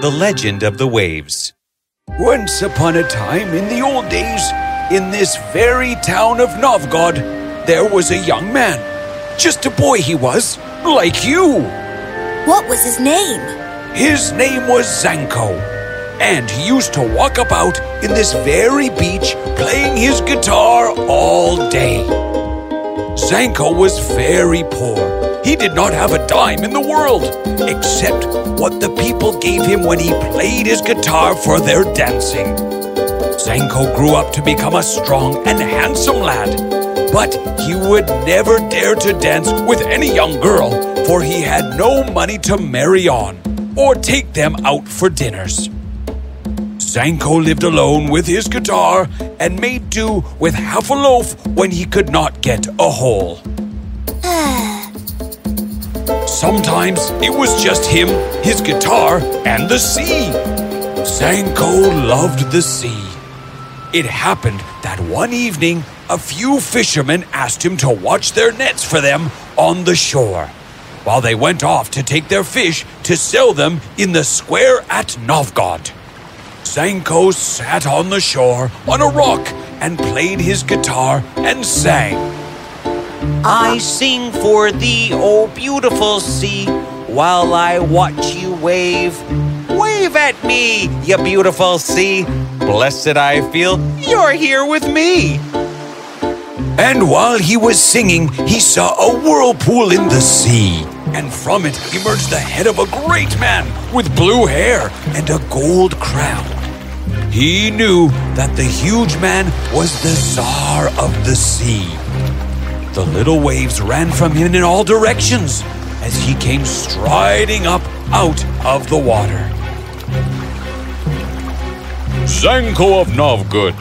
The Legend of the Waves Once upon a time in the old days, in this very town of Novgorod, there was a young man. Just a boy he was, like you. What was his name? His name was Zanko, and he used to walk about in this very beach playing his guitar all day. Zanko was very poor. He did not have a dime in the world, except what the people gave him when he played his guitar for their dancing. Zanko grew up to become a strong and handsome lad, but he would never dare to dance with any young girl, for he had no money to marry on or take them out for dinners. Zanko lived alone with his guitar and made do with half a loaf when he could not get a whole. Sometimes it was just him, his guitar, and the sea. Zanko loved the sea. It happened that one evening, a few fishermen asked him to watch their nets for them on the shore, while they went off to take their fish to sell them in the square at Novgorod. Zanko sat on the shore on a rock and played his guitar and sang. I sing for thee, O beautiful sea, while I watch you wave. Wave at me, you beautiful sea. Blessed I feel you're here with me. And while he was singing, he saw a whirlpool in the sea. And from it emerged the head of a great man with blue hair and a gold crown. He knew that the huge man was the Tsar of the sea. The little waves ran from him in all directions as he came striding up out of the water. Zanko of Novgorod,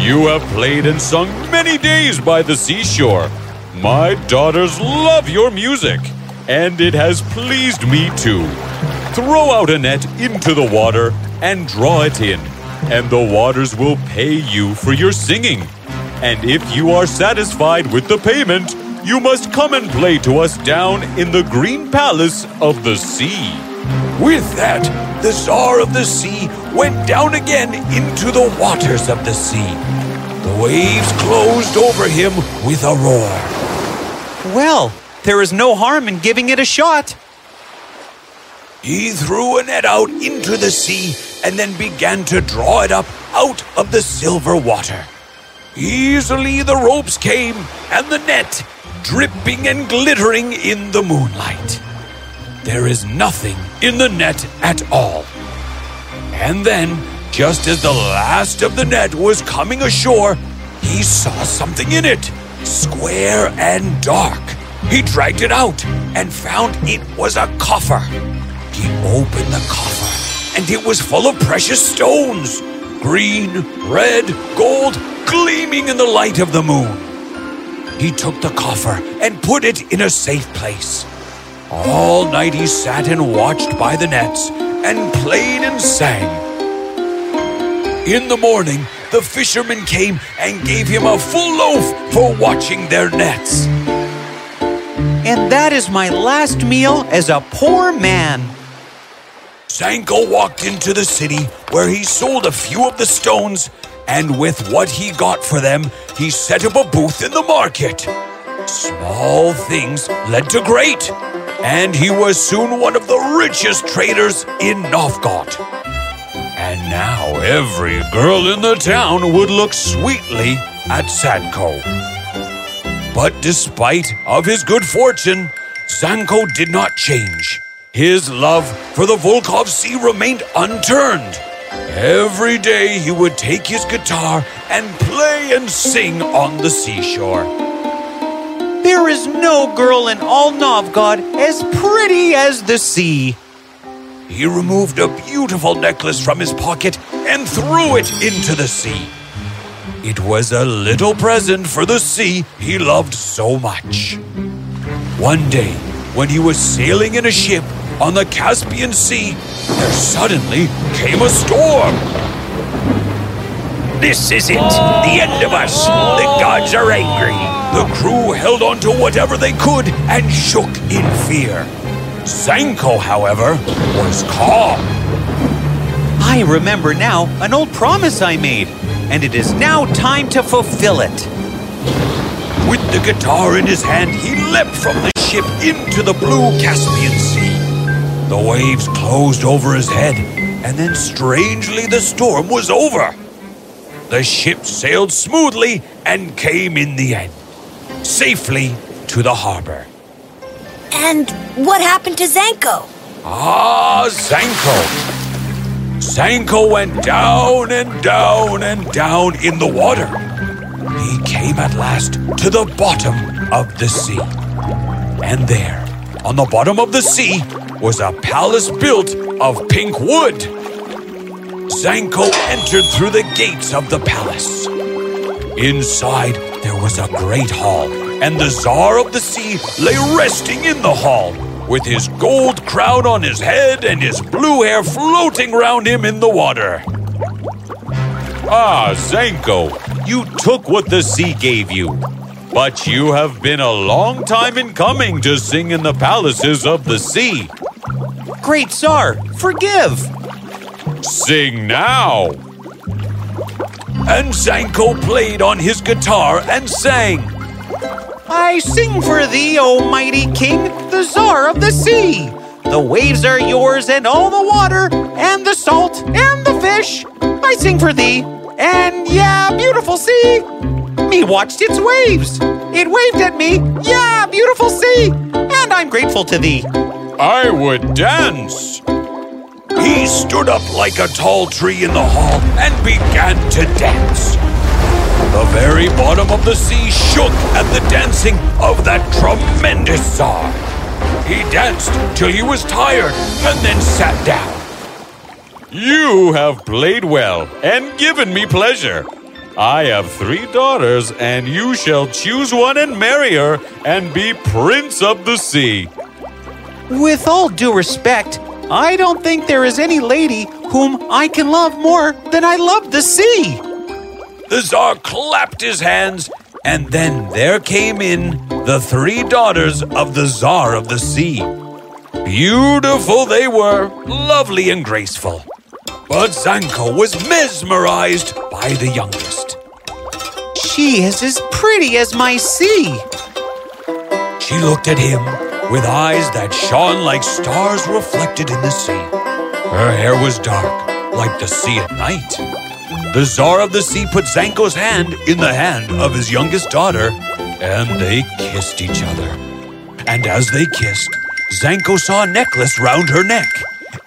you have played and sung many days by the seashore. My daughters love your music, and it has pleased me too. Throw out a net into the water and draw it in, and the waters will pay you for your singing. And if you are satisfied with the payment, you must come and play to us down in the green palace of the sea. With that, the Tsar of the sea went down again into the waters of the sea. The waves closed over him with a roar. Well, there is no harm in giving it a shot. He threw a net out into the sea and then began to draw it up out of the silver water. Easily the ropes came and the net, dripping and glittering in the moonlight. There is nothing in the net at all. And then, just as the last of the net was coming ashore, he saw something in it, square and dark. He dragged it out and found it was a coffer. He opened the coffer, and it was full of precious stones green, red, gold, gleaming in the light of the moon. He took the coffer and put it in a safe place. All night he sat and watched by the nets and played and sang. In the morning, the fishermen came and gave him a full loaf for watching their nets. And that is my last meal as a poor man. Zanko walked into the city where he sold a few of the stones, and with what he got for them, he set up a booth in the market. Small things led to great, and he was soon one of the richest traders in Novgorod. And now every girl in the town would look sweetly at Zanko. But despite of his good fortune, Zanko did not change. His love for the Volkhov Sea remained unturned. Every day he would take his guitar and play and sing on the seashore. There is no girl in all Novgorod as pretty as the sea. He removed a beautiful necklace from his pocket and threw it into the sea. It was a little present for the sea he loved so much. One day, when he was sailing in a ship on the Caspian Sea, there suddenly came a storm. This is it. The end of us. The gods are angry. The crew held on to whatever they could and shook in fear. Zanko, however, was calm. I remember now an old promise I made, and it is now time to fulfill it. With the guitar in his hand, he leapt from the ship into the blue Caspian Sea. The waves closed over his head, and then strangely the storm was over. The ship sailed smoothly and came in the end, safely to the harbor. And what happened to Zanko? Ah, Zanko. Zanko went down and down and down in the water. He came at last to the bottom of the sea. And there, on the bottom of the sea, was a palace built of pink wood. Zanko entered through the gates of the palace. Inside, there was a great hall, and the Tsar of the Sea lay resting in the hall, with his gold crown on his head and his blue hair floating round him in the water. Ah, Zanko, you took what the sea gave you. But you have been a long time in coming to sing in the palaces of the sea. Great Tsar, forgive! Sing now! And Zanko played on his guitar and sang. I sing for thee, O mighty king, the Tsar of the sea. The waves are yours, and all the water, and the salt, and the fish. I sing for thee, and yeah, beautiful sea. Me watched its waves. It waved at me, yeah, beautiful sea. And I'm grateful to thee. I would dance. He stood up like a tall tree in the hall and began to dance. The very bottom of the sea shook at the dancing of that tremendous Tsar. He danced till he was tired and then sat down. You have played well and given me pleasure. I have three daughters, and you shall choose one and marry her and be Prince of the Sea. With all due respect, I don't think there is any lady whom I can love more than I love the sea. The Tsar clapped his hands, and then there came in the three daughters of the Tsar of the Sea. Beautiful they were, lovely and graceful. But Zanko was mesmerized by the youngest. She is as pretty as my sea. She looked at him with eyes that shone like stars reflected in the sea. Her hair was dark, like the sea at night. The Tsar of the Sea put Zanko's hand in the hand of his youngest daughter, and they kissed each other. And as they kissed, Zanko saw a necklace round her neck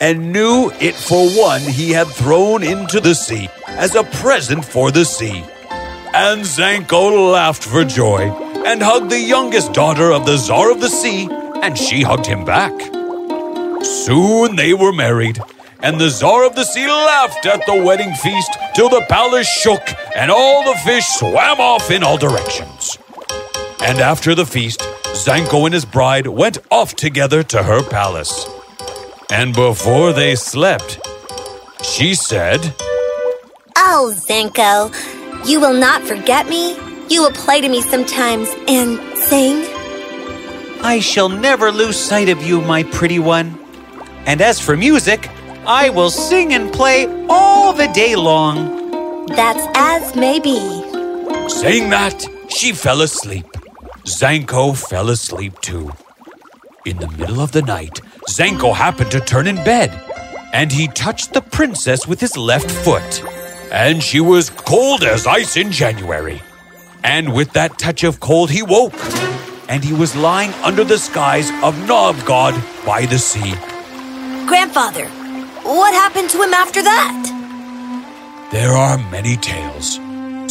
and knew it for one he had thrown into the sea as a present for the sea. And Zanko laughed for joy and hugged the youngest daughter of the Tsar of the Sea, and she hugged him back. Soon they were married, and the Tsar of the Sea laughed at the wedding feast till the palace shook and all the fish swam off in all directions. And after the feast, Zanko and his bride went off together to her palace. And before they slept, she said, Oh, Zanko, you will not forget me? You will play to me sometimes and sing? I shall never lose sight of you, my pretty one. And as for music, I will sing and play all the day long. That's as may be. Saying that, she fell asleep. Zanko fell asleep too. In the middle of the night, Zanko happened to turn in bed, and he touched the princess with his left foot. And she was cold as ice in January. And with that touch of cold, he woke, and he was lying under the skies of Novgorod by the sea. Grandfather, what happened to him after that? There are many tales.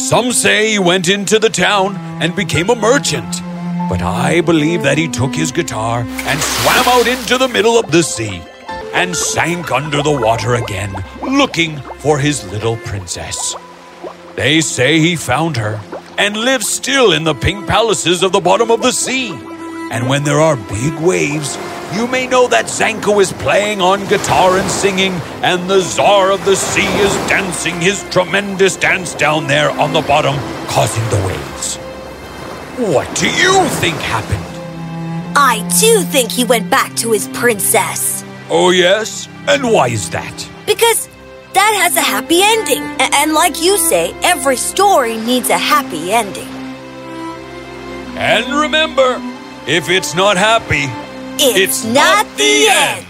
Some say he went into the town and became a merchant, but I believe that he took his guitar and swam out into the middle of the sea and sank under the water again, looking for his little princess. They say he found her and live still in the pink palaces of the bottom of the sea. And when there are big waves, you may know that Zanko is playing on guitar and singing, and the Tsar of the Sea is dancing his tremendous dance down there on the bottom, causing the waves. What do you think happened? I too think he went back to his princess. Oh, yes? And why is that? Because that has a happy ending. And like you say, every story needs a happy ending. And remember, if it's not happy, It's, not, the end.